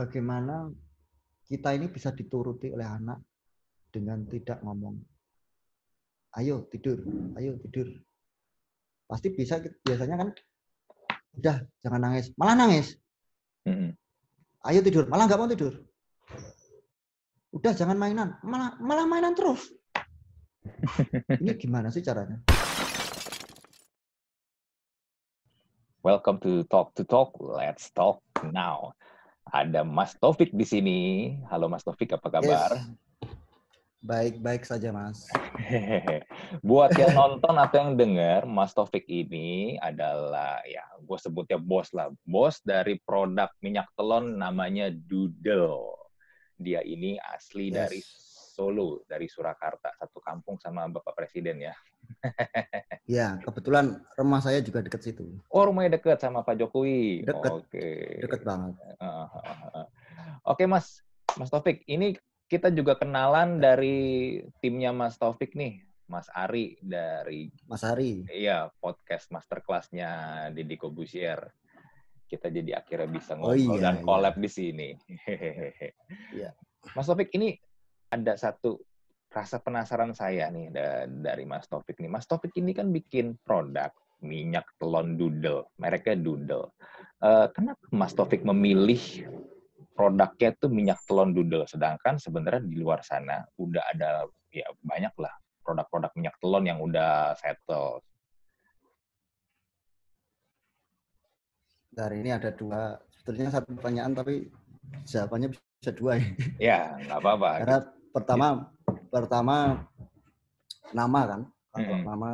bagaimana kita ini bisa dituruti oleh anak dengan tidak ngomong. Ayo tidur, ayo tidur. Pasti bisa biasanya kan udah jangan nangis, malah nangis. Ayo tidur, malah nggak mau tidur. Udah jangan mainan, malah malah mainan terus. Ini gimana sih caranya? Welcome to Talk to Talk. Let's talk now. Ada Mas Taufik di sini. Halo Mas Taufik, apa kabar? Yes. Baik-baik saja, Mas. Buat yang nonton atau yang dengar, Mas Taufik ini adalah ya, gue sebutnya bos lah, bos dari produk minyak telon namanya Doodle. Dia ini asli Yes. dari Solo, dari Surakarta, satu kampung sama Bapak Presiden ya. Ya, kebetulan rumah saya juga dekat situ. Oh, rumahnya deket sama Pak Jokowi. Deket. Oke. Dekat banget. Oke Mas, Mas Taufik, ini kita juga kenalan dari timnya Mas Taufik nih, Mas Ari dari Mas Hari. iya podcast masterclassnya Deddy Kobusier. Kita jadi akhirnya bisa Oh ngobrol iya, dan iya. collab di sini. Iya. Mas Taufik, ini ada satu rasa penasaran saya nih da- dari Mas Taufik nih. Mas Taufik ini kan bikin produk minyak telon Doodle, mereknya Doodle. Eh, kenapa Mas Taufik memilih produknya itu minyak telon Doodle, sedangkan sebenarnya di luar sana udah ada ya banyak lah produk-produk minyak telon yang udah settle. Dari ini ada dua, sebetulnya satu pertanyaan tapi jawabannya bisa dua ya. Ya nggak apa-apa. Karena pertama pertama nama kan. Kalau Mm-mm. nama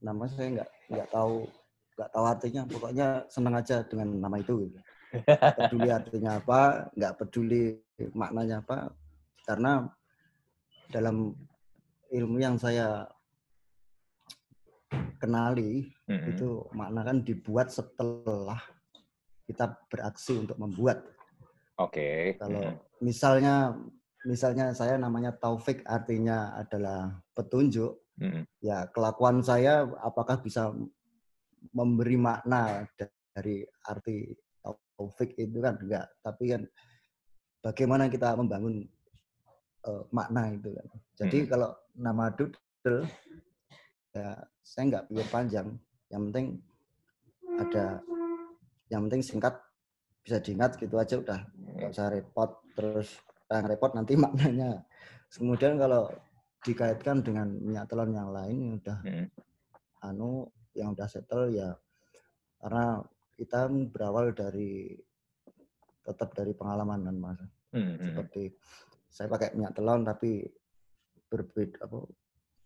nama saya nggak nggak tahu nggak tahu artinya. Pokoknya senang aja dengan nama itu. Gitu. Peduli artinya apa, nggak peduli maknanya apa. Karena dalam ilmu yang saya kenali Mm-mm. itu makna kan dibuat setelah kita beraksi untuk membuat. Oke. Kalau Mm-mm. misalnya misalnya saya namanya Taufik artinya adalah petunjuk, Mm-mm. ya kelakuan saya apakah bisa memberi makna dari arti Taufik itu kan enggak, tapi kan bagaimana kita membangun eh, makna itu kan. Jadi Mm. kalau nama Doodle ya saya nggak pikir panjang, yang penting ada yang penting singkat bisa diingat gitu aja udah nggak usah repot terus yang repot nanti maknanya kemudian kalau dikaitkan dengan minyak telon yang lain yang udah Mm-mm. anu yang udah settle ya karena kita berawal dari tetap dari pengalaman kan mas Mm-mm. seperti saya pakai minyak telon tapi berbeda apa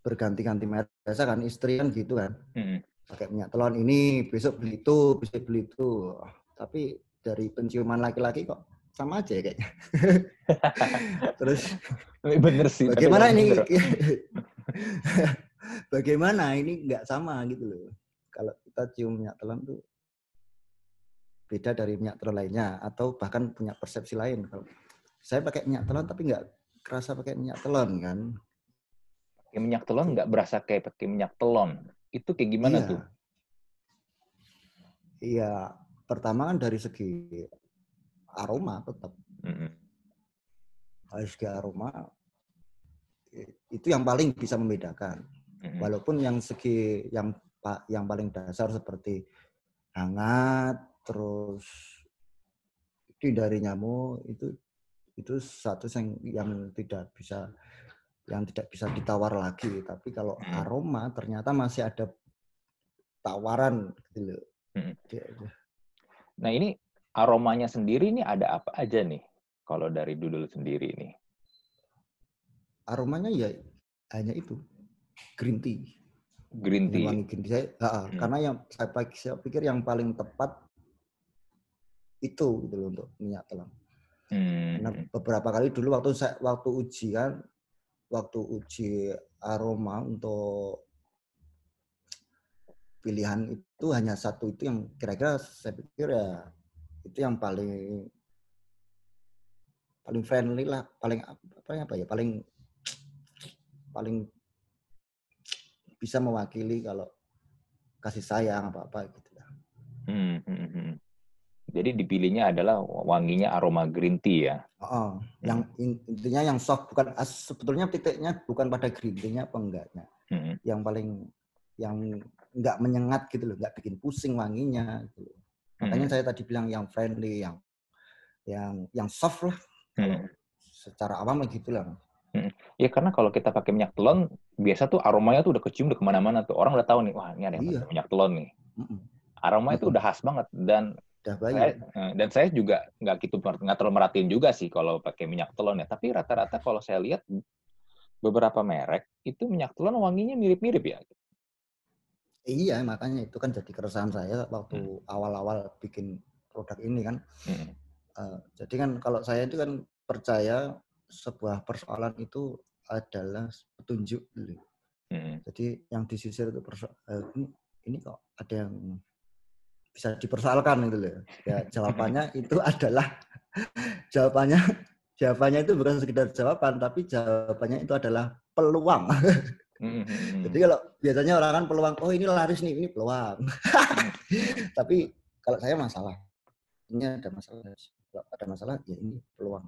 berganti-ganti merek biasa kan istri kan gitu kan Mm-mm. pakai minyak telon ini besok beli itu besok beli itu tapi dari penciuman laki-laki kok sama aja ya kayaknya terus Bener sih. bagaimana ini bagaimana ini nggak sama gitu loh kalau kita cium minyak telon tuh beda dari minyak telon lainnya atau bahkan punya persepsi lain kalau saya pakai minyak telon tapi nggak kerasa pakai minyak telon kan Pakai minyak telon nggak berasa kayak pakai minyak telon. Itu kayak gimana iya. tuh? iya pertama kan dari segi aroma tetap dari segi aroma itu yang paling bisa membedakan. Walaupun yang segi yang yang paling dasar seperti hangat terus dari nyamuk itu itu satu yang yang tidak bisa yang tidak bisa ditawar lagi. Tapi kalau aroma ternyata masih ada tawaran gitu loh. Dia- Nah ini aromanya sendiri ini ada apa aja nih? Kalau dari Doodle sendiri nih. aromanya ya hanya itu green tea Green tea. wangi green tea saya, Hmm. karena yang saya, saya pikir yang paling tepat itu gitu loh untuk minyak telon Karena Hmm. beberapa kali dulu waktu saya waktu ujian waktu uji aroma untuk pilihan itu hanya satu itu yang kira-kira saya pikir ya itu yang paling paling friendly lah paling apa apa ya paling paling bisa mewakili kalau kasih sayang apa apa gitu lah. Hmm, hmm, hmm. Jadi dipilihnya adalah wanginya aroma green tea ya. Oh, yang intinya yang soft bukan sebetulnya titiknya bukan pada green tea-nya apa enggaknya. Hmm. Yang paling yang enggak menyengat gitu loh, enggak bikin pusing wanginya gitu. Makanya hmm. saya tadi bilang yang friendly, yang yang yang soft lah. Hmm. Secara awam gitu lah. Hmm. Ya karena kalau kita pakai minyak telon, biasa tuh aromanya tuh udah kecium udah ke mana-mana tuh. Orang udah tahu nih, wah ini ada yang iya. minyak telon nih. Mm Aromanya itu udah khas banget dan saya, eh, dan saya juga nggak gitu nggak terlalu merhatiin juga sih kalau pakai minyak telon ya. Tapi rata-rata kalau saya lihat beberapa merek itu minyak telon wanginya mirip-mirip ya. Iya, makanya itu kan jadi keresahan saya waktu hmm. awal-awal hmm. bikin produk ini kan. Hmm. Uh, jadi kan kalau saya itu kan percaya sebuah persoalan itu adalah petunjuk dulu. Hmm. Jadi yang disisir itu persoalan, uh, ini, ini kok ada yang bisa dipersoalkan gitu loh. Ya jawabannya itu adalah jawabannya jawabannya itu bukan sekedar jawaban tapi jawabannya itu adalah peluang. Mm-hmm. Jadi kalau biasanya orang kan peluang oh ini laris nih ini peluang. tapi kalau saya masalah ini ada masalah kalau ada masalah ya ini peluang.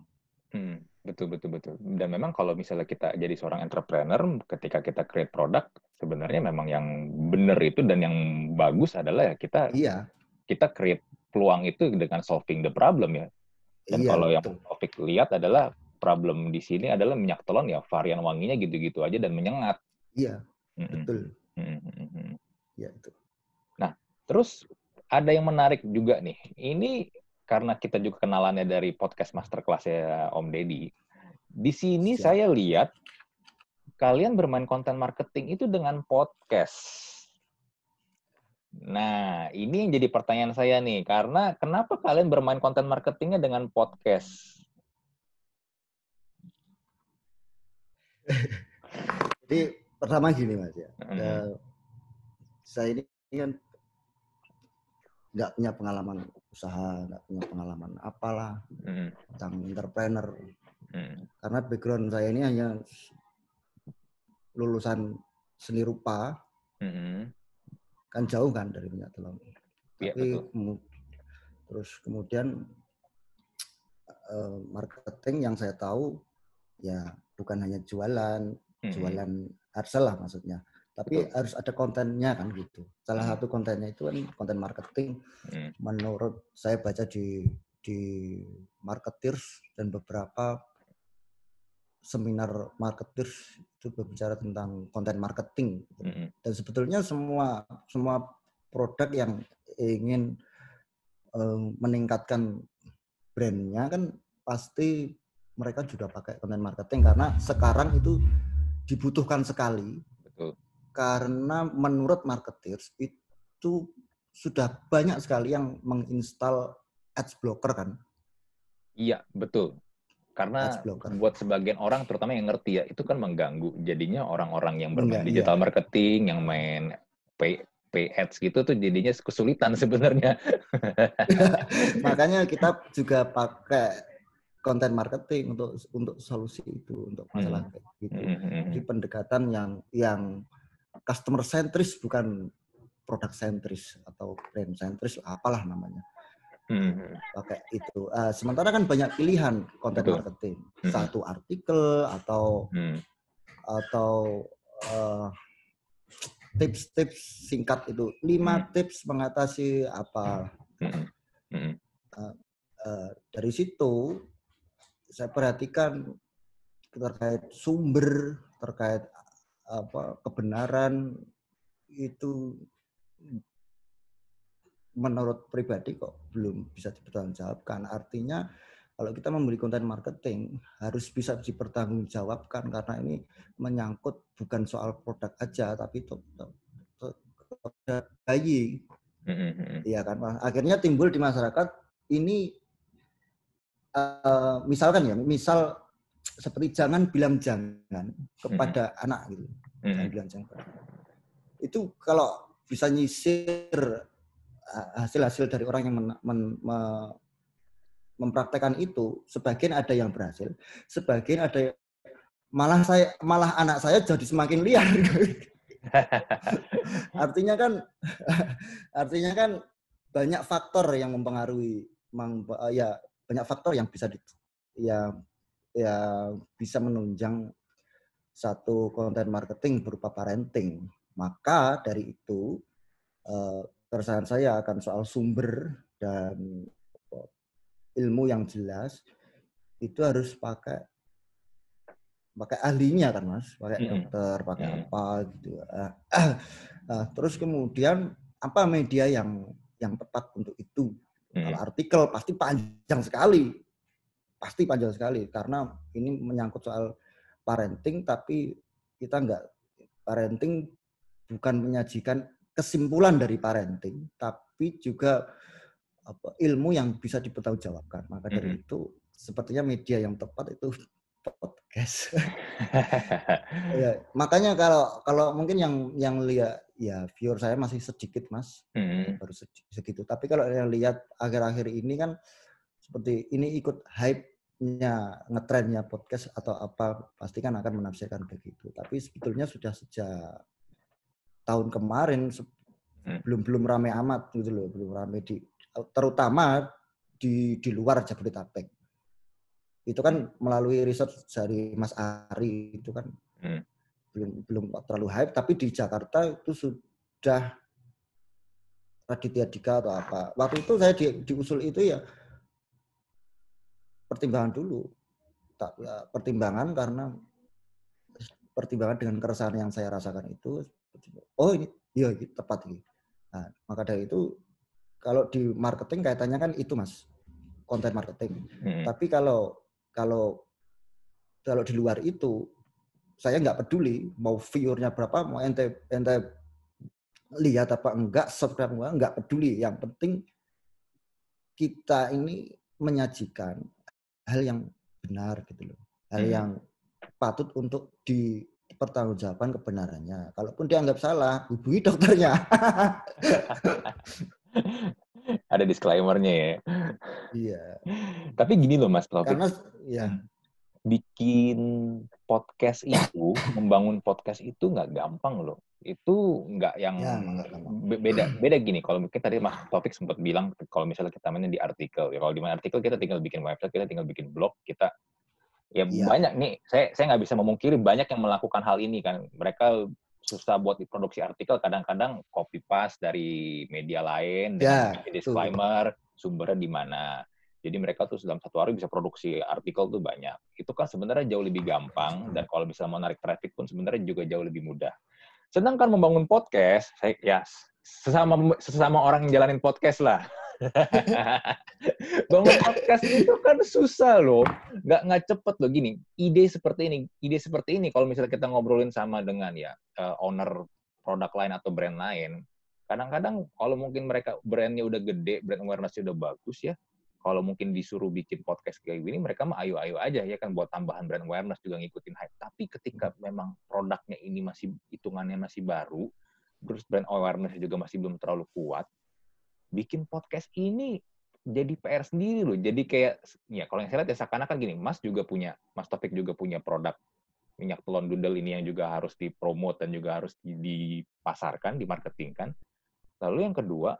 Hmm, betul betul betul. Dan memang kalau misalnya kita jadi seorang entrepreneur, ketika kita create produk, sebenarnya memang yang benar itu dan yang bagus adalah ya kita iya kita create peluang itu dengan solving the problem ya. Dan iya, kalau betul. yang Taufik lihat adalah problem di sini adalah minyak telon ya varian wanginya gitu-gitu aja dan menyengat. Iya, mm-hmm. betul. Mm-hmm. Iya itu. Nah, terus ada yang menarik juga nih. Ini karena kita juga kenalannya dari podcast masterclass ya Om Deddy. Di sini Siap. saya lihat kalian bermain konten marketing itu dengan podcast. Nah, ini yang jadi pertanyaan saya nih, karena kenapa kalian bermain konten marketingnya dengan podcast? Jadi pertama gini mas ya, mm -hmm. saya ini kan nggak punya pengalaman usaha, nggak punya pengalaman apalah mm tentang entrepreneur. Mm Karena background saya ini hanya lulusan seni rupa. Mm kan jauh kan dari minyak telon. Ya, Tapi betul. terus kemudian uh, marketing yang saya tahu ya bukan hanya jualan. Jualan harsel lah maksudnya. Tapi betul. harus ada kontennya kan gitu. Salah hmm. satu kontennya itu kan konten marketing. Hmm. Menurut saya baca di di marketers dan beberapa seminar marketer itu berbicara tentang konten marketing mm-hmm. dan sebetulnya semua semua produk yang ingin um, meningkatkan brandnya kan pasti mereka juga pakai konten marketing karena sekarang itu dibutuhkan sekali. Betul. karena menurut marketers itu sudah banyak sekali yang menginstal ads blocker kan? Iya betul. Karena buat sebagian orang terutama yang ngerti ya itu kan mengganggu jadinya orang-orang yang bermain Enggak, digital iya. marketing yang main pay pay ads gitu tuh jadinya kesulitan sebenarnya. Makanya kita juga pakai konten marketing untuk untuk solusi itu untuk masalah hmm. kayak gitu hmm. hmm jadi pendekatan yang yang customer sentris bukan produk sentris atau brand sentris apalah namanya Hmm. pakai itu. Uh, sementara kan banyak pilihan konten Betul. marketing. Hmm. Satu artikel atau hmm. atau uh, tips-tips singkat itu. Lima hmm. tips mengatasi apa. Hmm. Hmm. Uh, uh, dari situ saya perhatikan terkait sumber, terkait apa kebenaran itu menurut pribadi kok belum bisa dipertanggungjawabkan. Artinya kalau kita memberi konten marketing harus bisa dipertanggungjawabkan karena ini menyangkut bukan soal produk aja tapi itu bayi. Mm-hmm. Iya kan, akhirnya timbul di masyarakat ini uh, misalkan ya, misal seperti jangan bilang jangan kepada mm-hmm. anak gitu, mm-hmm. jangan bilang jangan. Itu kalau bisa nyisir hasil-hasil dari orang yang men, men, me, mempraktekkan itu sebagian ada yang berhasil sebagian ada malah saya malah anak saya jadi semakin liar artinya kan artinya kan banyak faktor yang mempengaruhi mang, ya banyak faktor yang bisa di, ya ya bisa menunjang satu konten marketing berupa parenting. Maka dari itu uh, keresahan saya akan soal sumber dan ilmu yang jelas itu harus pakai pakai ahlinya kan mas, pakai mm -hmm. dokter, pakai mm -hmm. apa gitu. Uh, uh, terus kemudian apa media yang yang tepat untuk itu? Mm -hmm. Kalau artikel pasti panjang sekali, pasti panjang sekali karena ini menyangkut soal parenting, tapi kita nggak parenting bukan menyajikan kesimpulan dari parenting, tapi juga apa, ilmu yang bisa dipertanggungjawabkan. Maka dari mm -hmm. itu sepertinya media yang tepat itu podcast. ya, makanya kalau kalau mungkin yang yang lihat ya viewer saya masih sedikit mas, hmm. baru segitu. Tapi kalau yang lihat akhir-akhir ini kan seperti ini ikut hype-nya ngetrennya podcast atau apa pasti kan akan menafsirkan begitu. Tapi sebetulnya sudah sejak tahun kemarin hmm. belum belum ramai amat gitu loh, belum ramai di terutama di di luar Jabodetabek itu kan melalui riset dari Mas Ari itu kan hmm. Belum belum terlalu hype tapi di Jakarta itu sudah Raditya Dika atau apa. Waktu itu saya di, diusul itu ya pertimbangan dulu. Tak ya, pertimbangan karena pertimbangan dengan keresahan yang saya rasakan itu oh ini iya tepat ini. Nah, maka dari itu kalau di marketing kaitannya kan itu mas konten marketing. Hmm. tapi kalau kalau kalau di luar itu saya nggak peduli mau viewernya berapa, mau ente ente lihat apa enggak, subscribe enggak, nggak peduli. Yang penting kita ini menyajikan hal yang benar gitu loh, hal hmm. yang patut untuk dipertanggungjawabkan kebenarannya. Kalaupun dianggap salah, hubungi dokternya. ada disclaimernya ya. Iya. Tapi gini loh Mas Taufik. Karena ya bikin podcast itu, membangun podcast itu nggak gampang loh. Itu nggak yang ya, beda beda gini. Kalau mungkin tadi Mas Taufik sempat bilang kalau misalnya kita mainnya di artikel, ya kalau di artikel kita tinggal bikin website, kita tinggal bikin blog, kita ya, ya. banyak nih. Saya saya nggak bisa memungkiri banyak yang melakukan hal ini kan. Mereka susah buat diproduksi artikel kadang-kadang copy paste dari media lain dengan ya, disclaimer sumbernya di mana. Jadi mereka tuh dalam satu hari bisa produksi artikel tuh banyak. Itu kan sebenarnya jauh lebih gampang dan kalau bisa mau narik traffic pun sebenarnya juga jauh lebih mudah. Sedangkan membangun podcast, saya ya sesama sesama orang yang jalanin podcast lah. Bangun podcast itu kan susah loh. Nggak, nggak cepet loh. Gini, ide seperti ini, ide seperti ini kalau misalnya kita ngobrolin sama dengan ya uh, owner produk lain atau brand lain, kadang-kadang kalau mungkin mereka brandnya udah gede, brand awarenessnya udah bagus ya, kalau mungkin disuruh bikin podcast kayak gini, mereka mah ayo-ayo aja ya kan buat tambahan brand awareness juga ngikutin hype. Tapi ketika memang produknya ini masih hitungannya masih baru, terus brand awareness juga masih belum terlalu kuat, bikin podcast ini jadi PR sendiri loh. Jadi kayak ya kalau yang saya lihat ya seakan-akan gini, Mas juga punya, Mas Topik juga punya produk minyak telon dudel ini yang juga harus dipromot dan juga harus dipasarkan, dimarketingkan. Lalu yang kedua,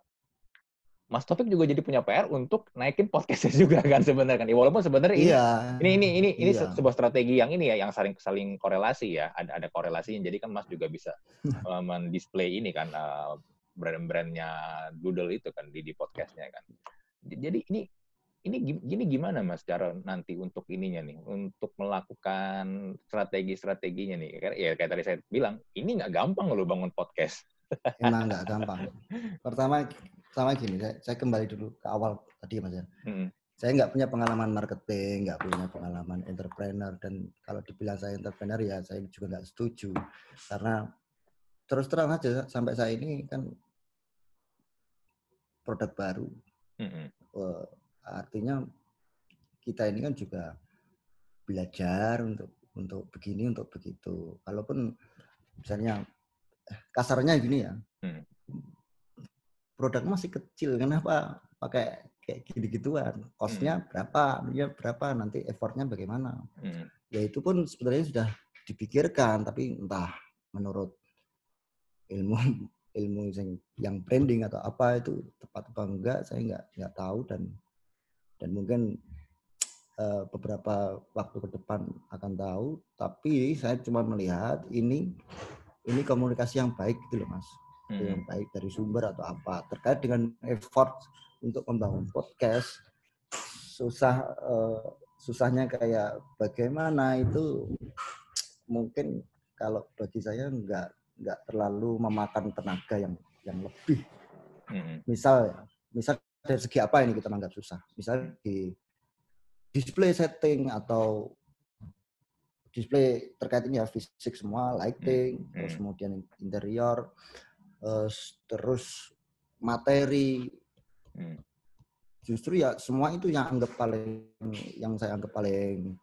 Mas Topik juga jadi punya PR untuk naikin podcastnya juga kan sebenarnya kan. Ya, walaupun sebenarnya ini, iya. ini ini ini ini iya. sebuah strategi yang ini ya yang saling saling korelasi ya. Ada ada korelasinya. Jadi kan Mas juga bisa uh, mendisplay ini kan uh, brand-brandnya Doodle itu kan di, di podcastnya kan. Jadi ini ini gini gimana mas cara nanti untuk ininya nih untuk melakukan strategi-strateginya nih ya kayak tadi saya bilang ini nggak gampang loh bangun podcast emang nggak gampang pertama sama gini saya, saya kembali dulu ke awal tadi mas ya hmm. saya nggak punya pengalaman marketing nggak punya pengalaman entrepreneur dan kalau dibilang saya entrepreneur ya saya juga nggak setuju karena terus terang aja sampai saya ini kan produk baru. Mm-hmm. Uh, artinya kita ini kan juga belajar untuk untuk begini untuk begitu. Kalaupun misalnya kasarnya gini ya, mm. produk masih kecil, kenapa pakai kayak gitu-gituan? Costnya mm. berapa? Ya berapa? Nanti effortnya bagaimana? Mm. Ya itu pun sebenarnya sudah dipikirkan, tapi entah menurut ilmu ilmu yang branding atau apa itu tepat apa enggak saya enggak enggak tahu dan dan mungkin uh, beberapa waktu ke depan akan tahu. Tapi saya cuma melihat ini ini komunikasi yang baik gitu loh mas, hmm. yang baik dari sumber atau apa terkait dengan effort untuk membangun podcast susah uh, susahnya kayak bagaimana itu mungkin kalau bagi saya nggak nggak terlalu memakan tenaga yang yang lebih. Hmm. Misal misal dari segi apa ini kita menganggap susah? Misal di display setting atau display terkait ini ya fisik semua, lighting, hmm. terus kemudian interior, uh, terus materi. Hmm. Justru ya semua itu yang anggap paling yang saya anggap paling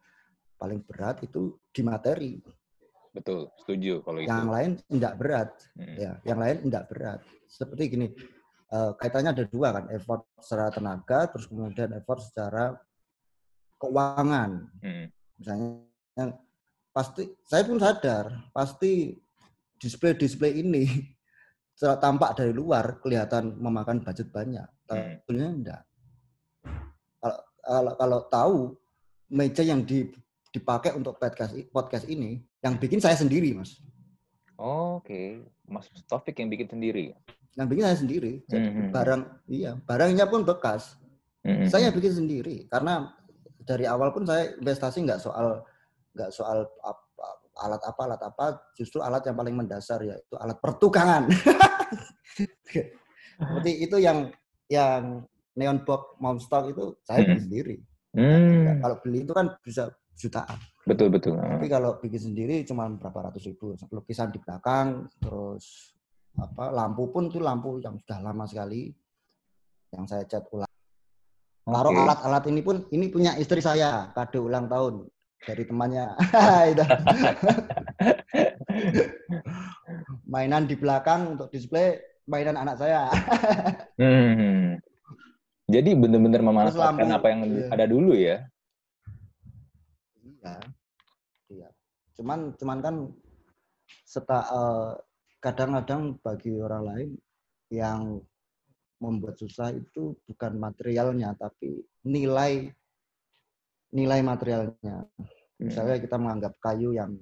paling berat itu di materi. Betul, setuju kalau itu. Yang lain tidak berat, hmm. ya. Yang lain tidak berat. Seperti gini, uh, kaitannya ada dua kan, effort secara tenaga, terus kemudian effort secara keuangan. Hmm. Misalnya, yang pasti saya pun sadar, pasti display-display ini tampak dari luar kelihatan memakan budget banyak. Tapi hmm. enggak. Kalau, kalau kalau tahu meja yang di dipakai untuk podcast podcast ini yang bikin saya sendiri, Mas. Oh, Oke, okay. Mas Taufik yang bikin sendiri. Yang bikin saya sendiri. Jadi mm -hmm. barang iya, barangnya pun bekas. Mm -hmm. Saya bikin sendiri karena dari awal pun saya investasi nggak soal nggak soal apa, alat apa alat apa, justru alat yang paling mendasar yaitu alat pertukangan. Seperti itu yang yang neon box monster itu saya bikin sendiri. Mm. Kalau beli itu kan bisa jutaan. Betul betul. Tapi kalau bikin sendiri cuma berapa ratus ribu. Lukisan di belakang, terus apa lampu pun itu lampu yang sudah lama sekali yang saya cat ulang. Okay. alat-alat ini pun ini punya istri saya kado ulang tahun dari temannya. mainan di belakang untuk display mainan anak saya. hmm. Jadi benar-benar memanfaatkan apa yang iya. ada dulu ya? ya iya cuman cuman kan seta uh, kadang-kadang bagi orang lain yang membuat susah itu bukan materialnya tapi nilai nilai materialnya misalnya kita menganggap kayu yang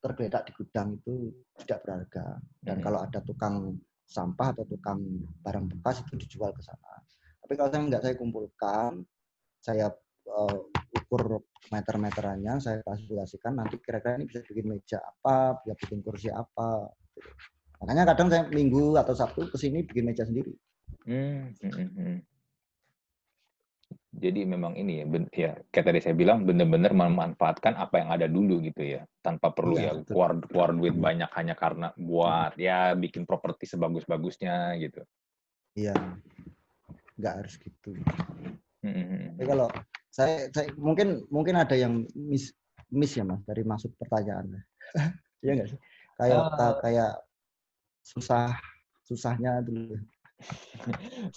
tergeletak di gudang itu tidak berharga dan hmm. kalau ada tukang sampah atau tukang barang bekas itu dijual ke sana tapi kalau saya nggak saya kumpulkan saya uh, ukur meter-meterannya saya kalkulasikan nanti kira-kira ini bisa bikin meja apa, bisa bikin kursi apa. Gitu. Makanya kadang saya minggu atau Sabtu ke sini bikin meja sendiri. Hmm, hmm, hmm, hmm. Jadi memang ini ya, ben, ya kayak tadi saya bilang benar-benar memanfaatkan apa yang ada dulu gitu ya, tanpa perlu ya, ya keluar keluar duit banyak hanya karena buat ya bikin properti sebagus-bagusnya gitu. Iya, nggak harus gitu. Hmm. Tapi kalau saya, saya mungkin mungkin ada yang miss miss ya mas dari masuk pertanyaan Iya nggak sih? Kayak uh, kayak susah susahnya dulu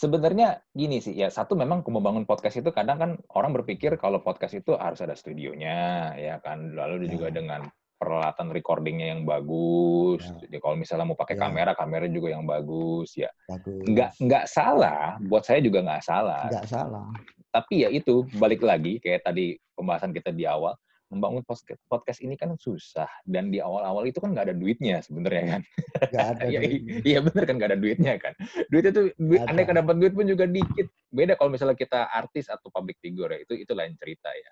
Sebenarnya gini sih, ya satu memang membangun podcast itu kadang kan orang berpikir kalau podcast itu harus ada studionya, ya kan. Lalu ya. juga dengan peralatan recordingnya yang bagus. Ya. Jadi kalau misalnya mau pakai ya. kamera, kamera juga yang bagus, ya. Bagus. Nggak nggak salah, buat saya juga nggak salah. Nggak salah tapi ya itu balik lagi kayak tadi pembahasan kita di awal membangun podcast ini kan susah dan di awal-awal itu kan nggak ada duitnya sebenarnya kan. Gak ada. Iya, iya bener kan nggak ada duitnya kan. Duit itu duit andai kan dapat duit pun juga dikit. Beda kalau misalnya kita artis atau public figure ya itu itu lain cerita ya.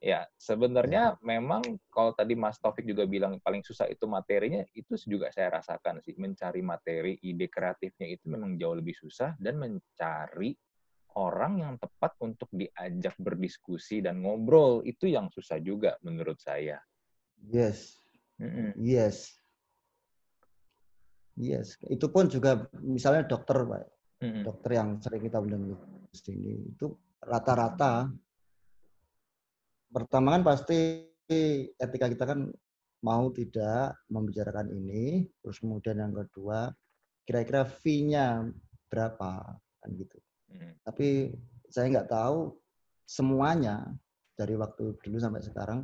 Ya sebenarnya ya. memang kalau tadi Mas Taufik juga bilang paling susah itu materinya itu juga saya rasakan sih mencari materi ide kreatifnya itu memang jauh lebih susah dan mencari orang yang tepat untuk diajak berdiskusi dan ngobrol itu yang susah juga menurut saya. Yes, mm-hmm. yes, yes. Itu pun juga misalnya dokter, pak, mm-hmm. dokter yang sering kita undang di sini itu rata-rata pertama kan pasti etika kita kan mau tidak membicarakan ini, terus kemudian yang kedua kira-kira fee-nya berapa kan gitu. Hmm. Tapi saya nggak tahu semuanya dari waktu dulu sampai sekarang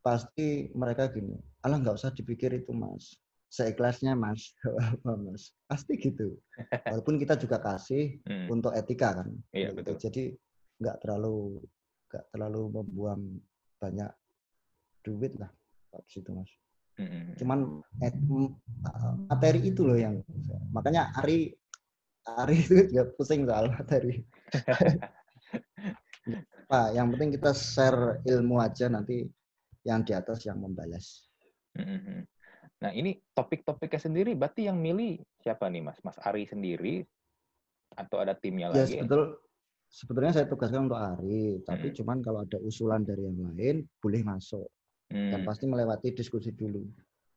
pasti mereka gini, alah nggak usah dipikir itu mas. seikhlasnya mas apa mas pasti gitu walaupun kita juga kasih Hmm. untuk etika kan Iya, Gitu. betul. jadi nggak terlalu nggak terlalu membuang banyak duit lah di situ mas Mm-mm. cuman et- m- materi itu loh yang makanya Ari Ari itu juga pusing soal materi Pak, yang penting kita share ilmu aja nanti yang di atas yang membalas. Mm-mm. Nah, ini topik-topiknya sendiri, berarti yang milih siapa nih, Mas? Mas Ari sendiri atau ada timnya Ya lagi? sebetul sebetulnya saya tugaskan untuk Ari, tapi Mm. cuman kalau ada usulan dari yang lain boleh masuk dan Hmm, pasti melewati diskusi dulu.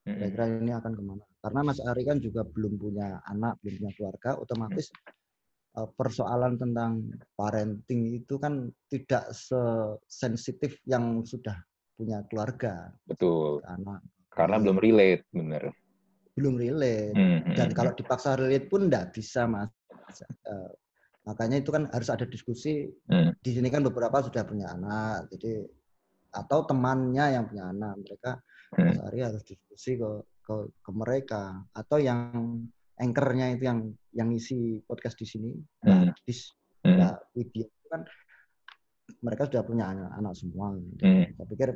Kira-kira ini akan ke mana? Karena Mas Ari kan juga belum punya anak, belum punya keluarga, otomatis eh, persoalan tentang parenting itu kan tidak sesensitif yang sudah punya keluarga, Betul, anak. karena belum relate, bener. belum relate. Hmm, Dan kalau dipaksa relate pun enggak bisa, Mas. Eh, makanya itu kan harus ada diskusi. Hmm. Di sini kan beberapa sudah punya anak, jadi atau temannya yang punya anak, mereka. Mas Ari harus diskusi ke ke, ke mereka atau yang anchornya itu yang yang isi podcast di sini, Hmm. Mbak Dis, hmm, Mbak Widya itu kan mereka sudah punya anak-anak semua. Hmm. Saya pikir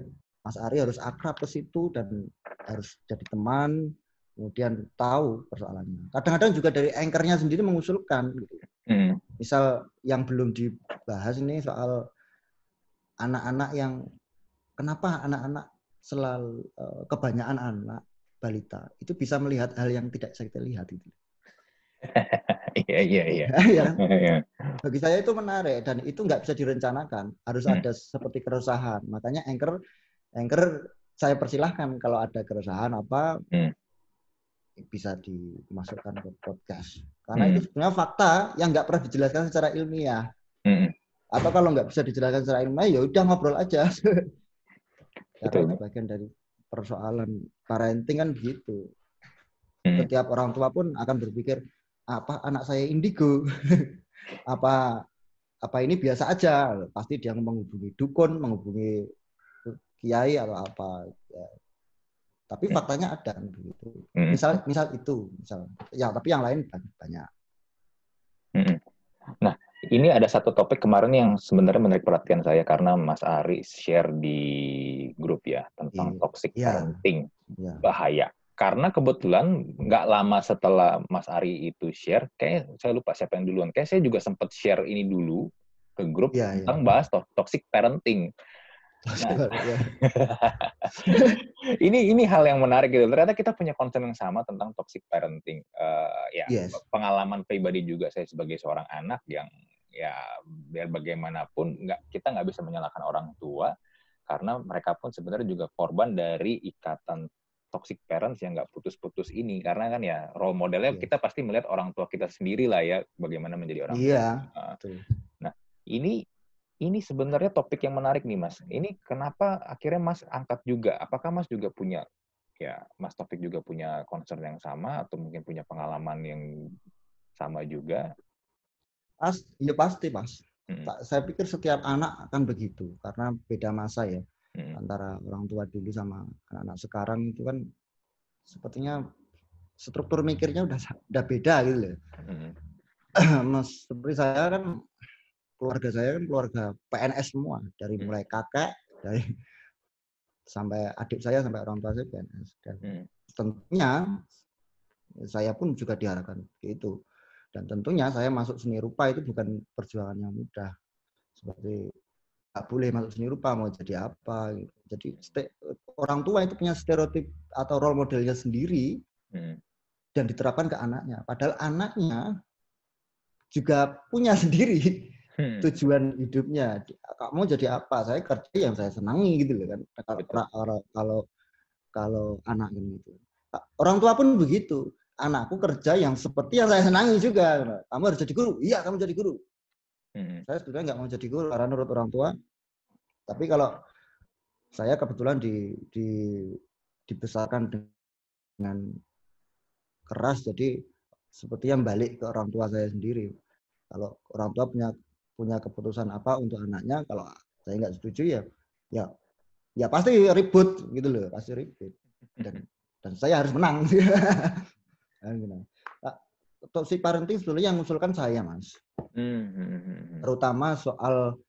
Mas Ari harus akrab ke situ dan harus jadi teman, kemudian tahu persoalannya. Kadang-kadang juga dari anchornya sendiri mengusulkan. Gitu. hmm, Misal yang belum dibahas ini soal anak-anak yang kenapa anak-anak selalu eh, kebanyakan anak balita itu bisa melihat hal yang tidak bisa kita lihat itu. Iya, iya, iya. ya, Iya. bagi saya itu menarik dan itu nggak bisa direncanakan harus Hmm. ada seperti keresahan makanya anchor anchor saya persilahkan kalau ada keresahan apa Hmm. bisa dimasukkan ke podcast karena Hmm. itu sebenarnya fakta yang nggak pernah dijelaskan secara ilmiah Hmm, atau kalau nggak bisa dijelaskan secara ilmiah ya udah ngobrol aja karena Betul. itu bagian dari persoalan parenting kan begitu hmm, setiap orang tua pun akan berpikir apa anak saya indigo apa apa ini biasa aja pasti dia menghubungi dukun menghubungi kiai atau apa ya. tapi Hmm. faktanya ada kan begitu hmm, misal misal itu misal ya tapi yang lain banyak, banyak. hmm. Nah, ini ada satu topik kemarin yang sebenarnya menarik perhatian saya karena Mas Ari share di grup ya tentang Iya. toxic Iya. parenting ya bahaya. Karena kebetulan nggak lama setelah Mas Ari itu share, kayak saya lupa siapa yang duluan. Kayak saya juga sempat share ini dulu ke grup Iya, iya. tentang bahas to- toxic parenting. Nah. Ya. ini ini hal yang menarik gitu. Ternyata kita punya concern yang sama tentang toxic parenting. Eh, ya Yes. pengalaman pribadi juga saya sebagai seorang anak yang ya biar bagaimanapun nggak kita nggak bisa menyalahkan orang tua karena mereka pun sebenarnya juga korban dari ikatan toxic parents yang nggak putus-putus ini karena kan ya role modelnya Yes. kita pasti melihat orang tua kita sendiri lah ya bagaimana menjadi orang tua. iya Ah. betul. Ini ini sebenarnya topik yang menarik nih Mas. Ini kenapa akhirnya Mas angkat juga? Apakah Mas juga punya ya Mas Topik juga punya concern yang sama atau mungkin punya pengalaman yang sama juga? Pas, ya pasti mas. Mm, Tak- saya pikir setiap anak akan begitu karena beda masa ya mm, antara orang tua dulu sama anak-anak sekarang itu kan sepertinya struktur mikirnya udah udah beda gitu loh. mm, Mas seperti saya kan keluarga saya kan keluarga PNS semua dari Hmm. mulai kakek dari sampai adik saya sampai orang tua saya PNS dan mm, tentunya saya pun juga diharapkan itu dan tentunya saya masuk seni rupa itu bukan perjuangan yang mudah. Seperti nggak boleh masuk seni rupa mau jadi apa gitu. jadi orang tua itu punya stereotip atau role modelnya sendiri mm, dan diterapkan ke anaknya. Padahal anaknya juga punya sendiri mm, tujuan hidupnya. Kamu jadi apa? Saya kerja yang saya senangi gitu loh kan. Kalau kalau kalau, kalau anak gitu. Orang tua pun begitu anakku kerja yang seperti yang saya senangi juga. Kamu harus jadi guru. Iya kamu jadi guru. Mm, saya sebetulnya nggak mau jadi guru karena nurut orang tua. Tapi kalau saya kebetulan di, di dibesarkan dengan keras jadi seperti yang balik ke orang tua saya sendiri. Kalau orang tua punya punya keputusan apa untuk anaknya kalau saya nggak setuju ya ya ya pasti ribut gitu loh pasti ribut. Dan dan saya harus menang. Nah, toxic parenting sebetulnya yang mengusulkan saya, Mas. Hmm, hmm, hmm, hmm. Terutama soal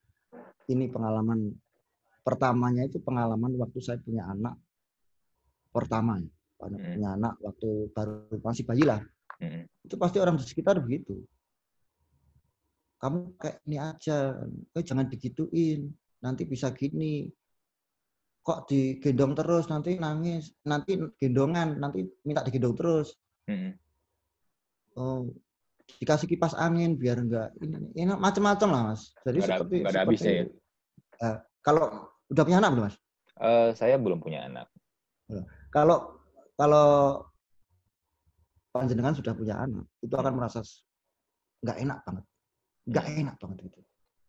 ini pengalaman pertamanya itu pengalaman waktu saya punya anak pertama ya. Hmm. punya anak waktu baru masih bayi lah. Hmm. Itu pasti orang di sekitar begitu. Kamu kayak ini aja, eh, jangan digituin, nanti bisa gini. Kok digendong terus, nanti nangis, nanti gendongan, nanti minta digendong terus. Hmm. Oh, dikasih kipas angin biar enggak ini, ini macam-macam lah mas. Jadi ada- seperti, nggak ada habisnya ya? Eh, kalau udah punya anak belum mas? Eh, saya belum punya anak. Kalau kalau panjenengan sudah punya anak, itu akan merasa nggak enak banget, nggak enak banget itu.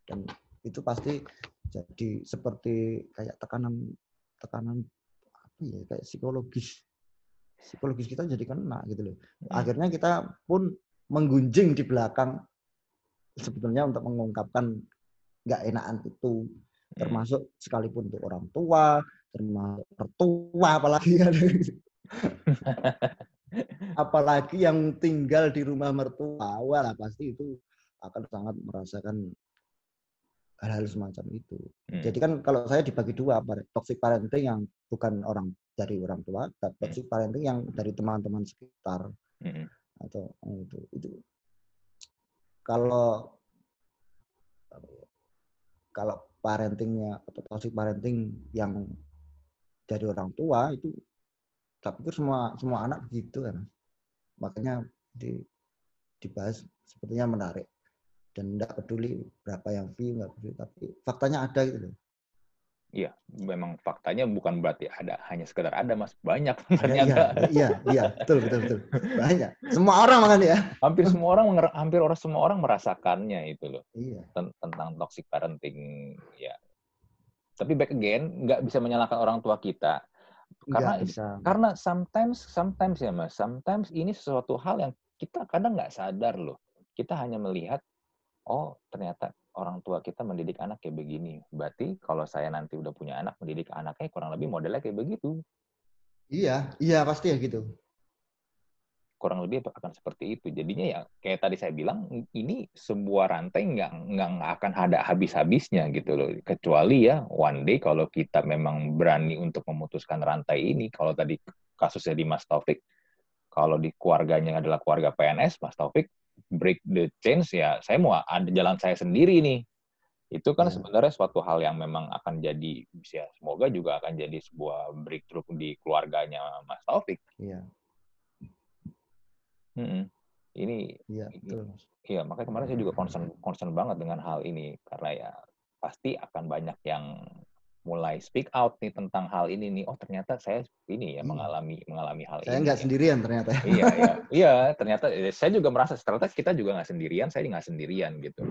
Dan itu pasti jadi seperti kayak tekanan tekanan apa ya kayak psikologis psikologis kita jadi kena gitu loh. Hmm. Akhirnya kita pun menggunjing di belakang sebetulnya untuk mengungkapkan nggak enakan itu Hmm. termasuk sekalipun untuk orang tua, termasuk mertua apalagi ada apalagi yang tinggal di rumah mertua, wah pasti itu akan sangat merasakan hal-hal semacam itu. Hmm. Jadi kan kalau saya dibagi dua, toxic parenting yang bukan orang dari orang tua, dan toxic parenting yang dari teman-teman sekitar. Hmm. atau oh, itu itu. Kalau kalau parentingnya atau toxic parenting yang dari orang tua itu saya pikir semua semua anak begitu kan. Makanya di, dibahas sepertinya menarik. Dan tidak peduli berapa yang view nggak peduli tapi faktanya ada gitu loh Iya, memang faktanya bukan berarti ada hanya sekedar ada mas. Banyak Ada, ternyata. iya iya. Iya betul betul betul. Banyak. Semua orang makan ya? Hampir semua orang hampir orang semua orang merasakannya itu loh. Iya. Ten- tentang toxic parenting ya. Tapi back again nggak bisa menyalahkan orang tua kita. Karena bisa. karena sometimes sometimes ya mas. Sometimes ini sesuatu hal yang kita kadang nggak sadar loh. Kita hanya melihat oh ternyata orang tua kita mendidik anak kayak begini. Berarti kalau saya nanti udah punya anak mendidik anaknya kurang lebih modelnya kayak begitu. Iya iya pasti ya gitu. Kurang lebih akan seperti itu. Jadinya ya kayak tadi saya bilang ini sebuah rantai nggak nggak akan ada habis-habisnya gitu loh. Kecuali ya one day kalau kita memang berani untuk memutuskan rantai ini kalau tadi kasusnya di Mas Taufik kalau di keluarganya adalah keluarga PNS Mas Taufik break the chains ya saya mau ada jalan saya sendiri nih. Itu kan Ya. sebenarnya suatu hal yang memang akan jadi ya semoga juga akan jadi sebuah breakthrough di keluarganya Mas Taufik. Iya. Mm-mm. Ini, iya iya makanya kemarin saya juga concern concern banget dengan hal ini. Karena ya pasti akan banyak yang mulai speak out nih tentang hal ini nih. Oh ternyata saya ini ya Iya. mengalami mengalami hal saya ini. nggak ya. sendirian ternyata ya. Iya iya iya ternyata eh, saya juga merasa ternyata kita juga nggak sendirian. Saya nggak sendirian gitu.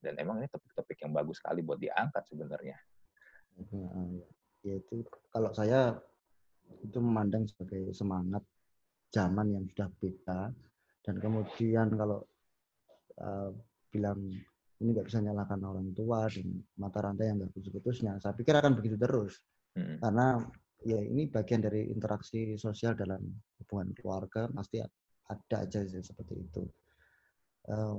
Dan emang ini topik-topik yang bagus sekali buat diangkat sebenarnya. Nah, ya itu kalau saya itu memandang sebagai semangat zaman yang sudah beda dan kemudian kalau uh, bilang ini nggak bisa nyalakan orang tua dan mata rantai yang nggak putus-putusnya. Saya pikir akan begitu terus. Mm-mm. karena ya ini bagian dari interaksi sosial dalam hubungan keluarga pasti ada aja seperti itu. Eh,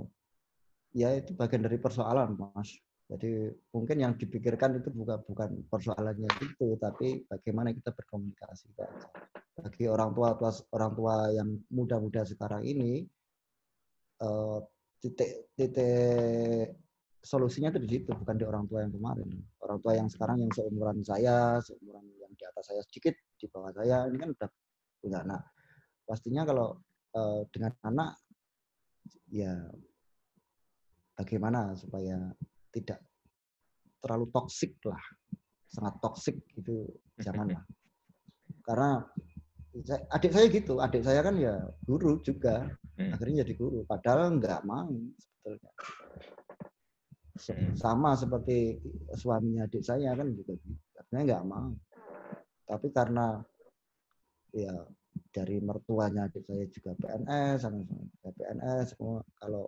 ya itu bagian dari persoalan mas. Jadi mungkin yang dipikirkan itu bukan bukan persoalannya itu tapi bagaimana kita berkomunikasi bagi orang tua tua orang tua yang muda-muda sekarang ini eh, titik titik solusinya itu di situ bukan di orang tua yang kemarin. Orang tua yang sekarang yang seumuran saya seumuran yang di atas saya sedikit di bawah saya ini kan udah punya anak. Pastinya kalau eh, dengan anak ya bagaimana supaya tidak terlalu toksik lah sangat toksik itu janganlah karena saya- adik saya gitu adik saya kan ya guru juga Hmm. akhirnya jadi guru padahal nggak mau sebetulnya Hmm. sama seperti suaminya adik saya kan juga gitu. Akhirnya nggak mau. Tapi karena ya dari mertuanya adik saya juga PNS, sama sama PNS semua. Kalau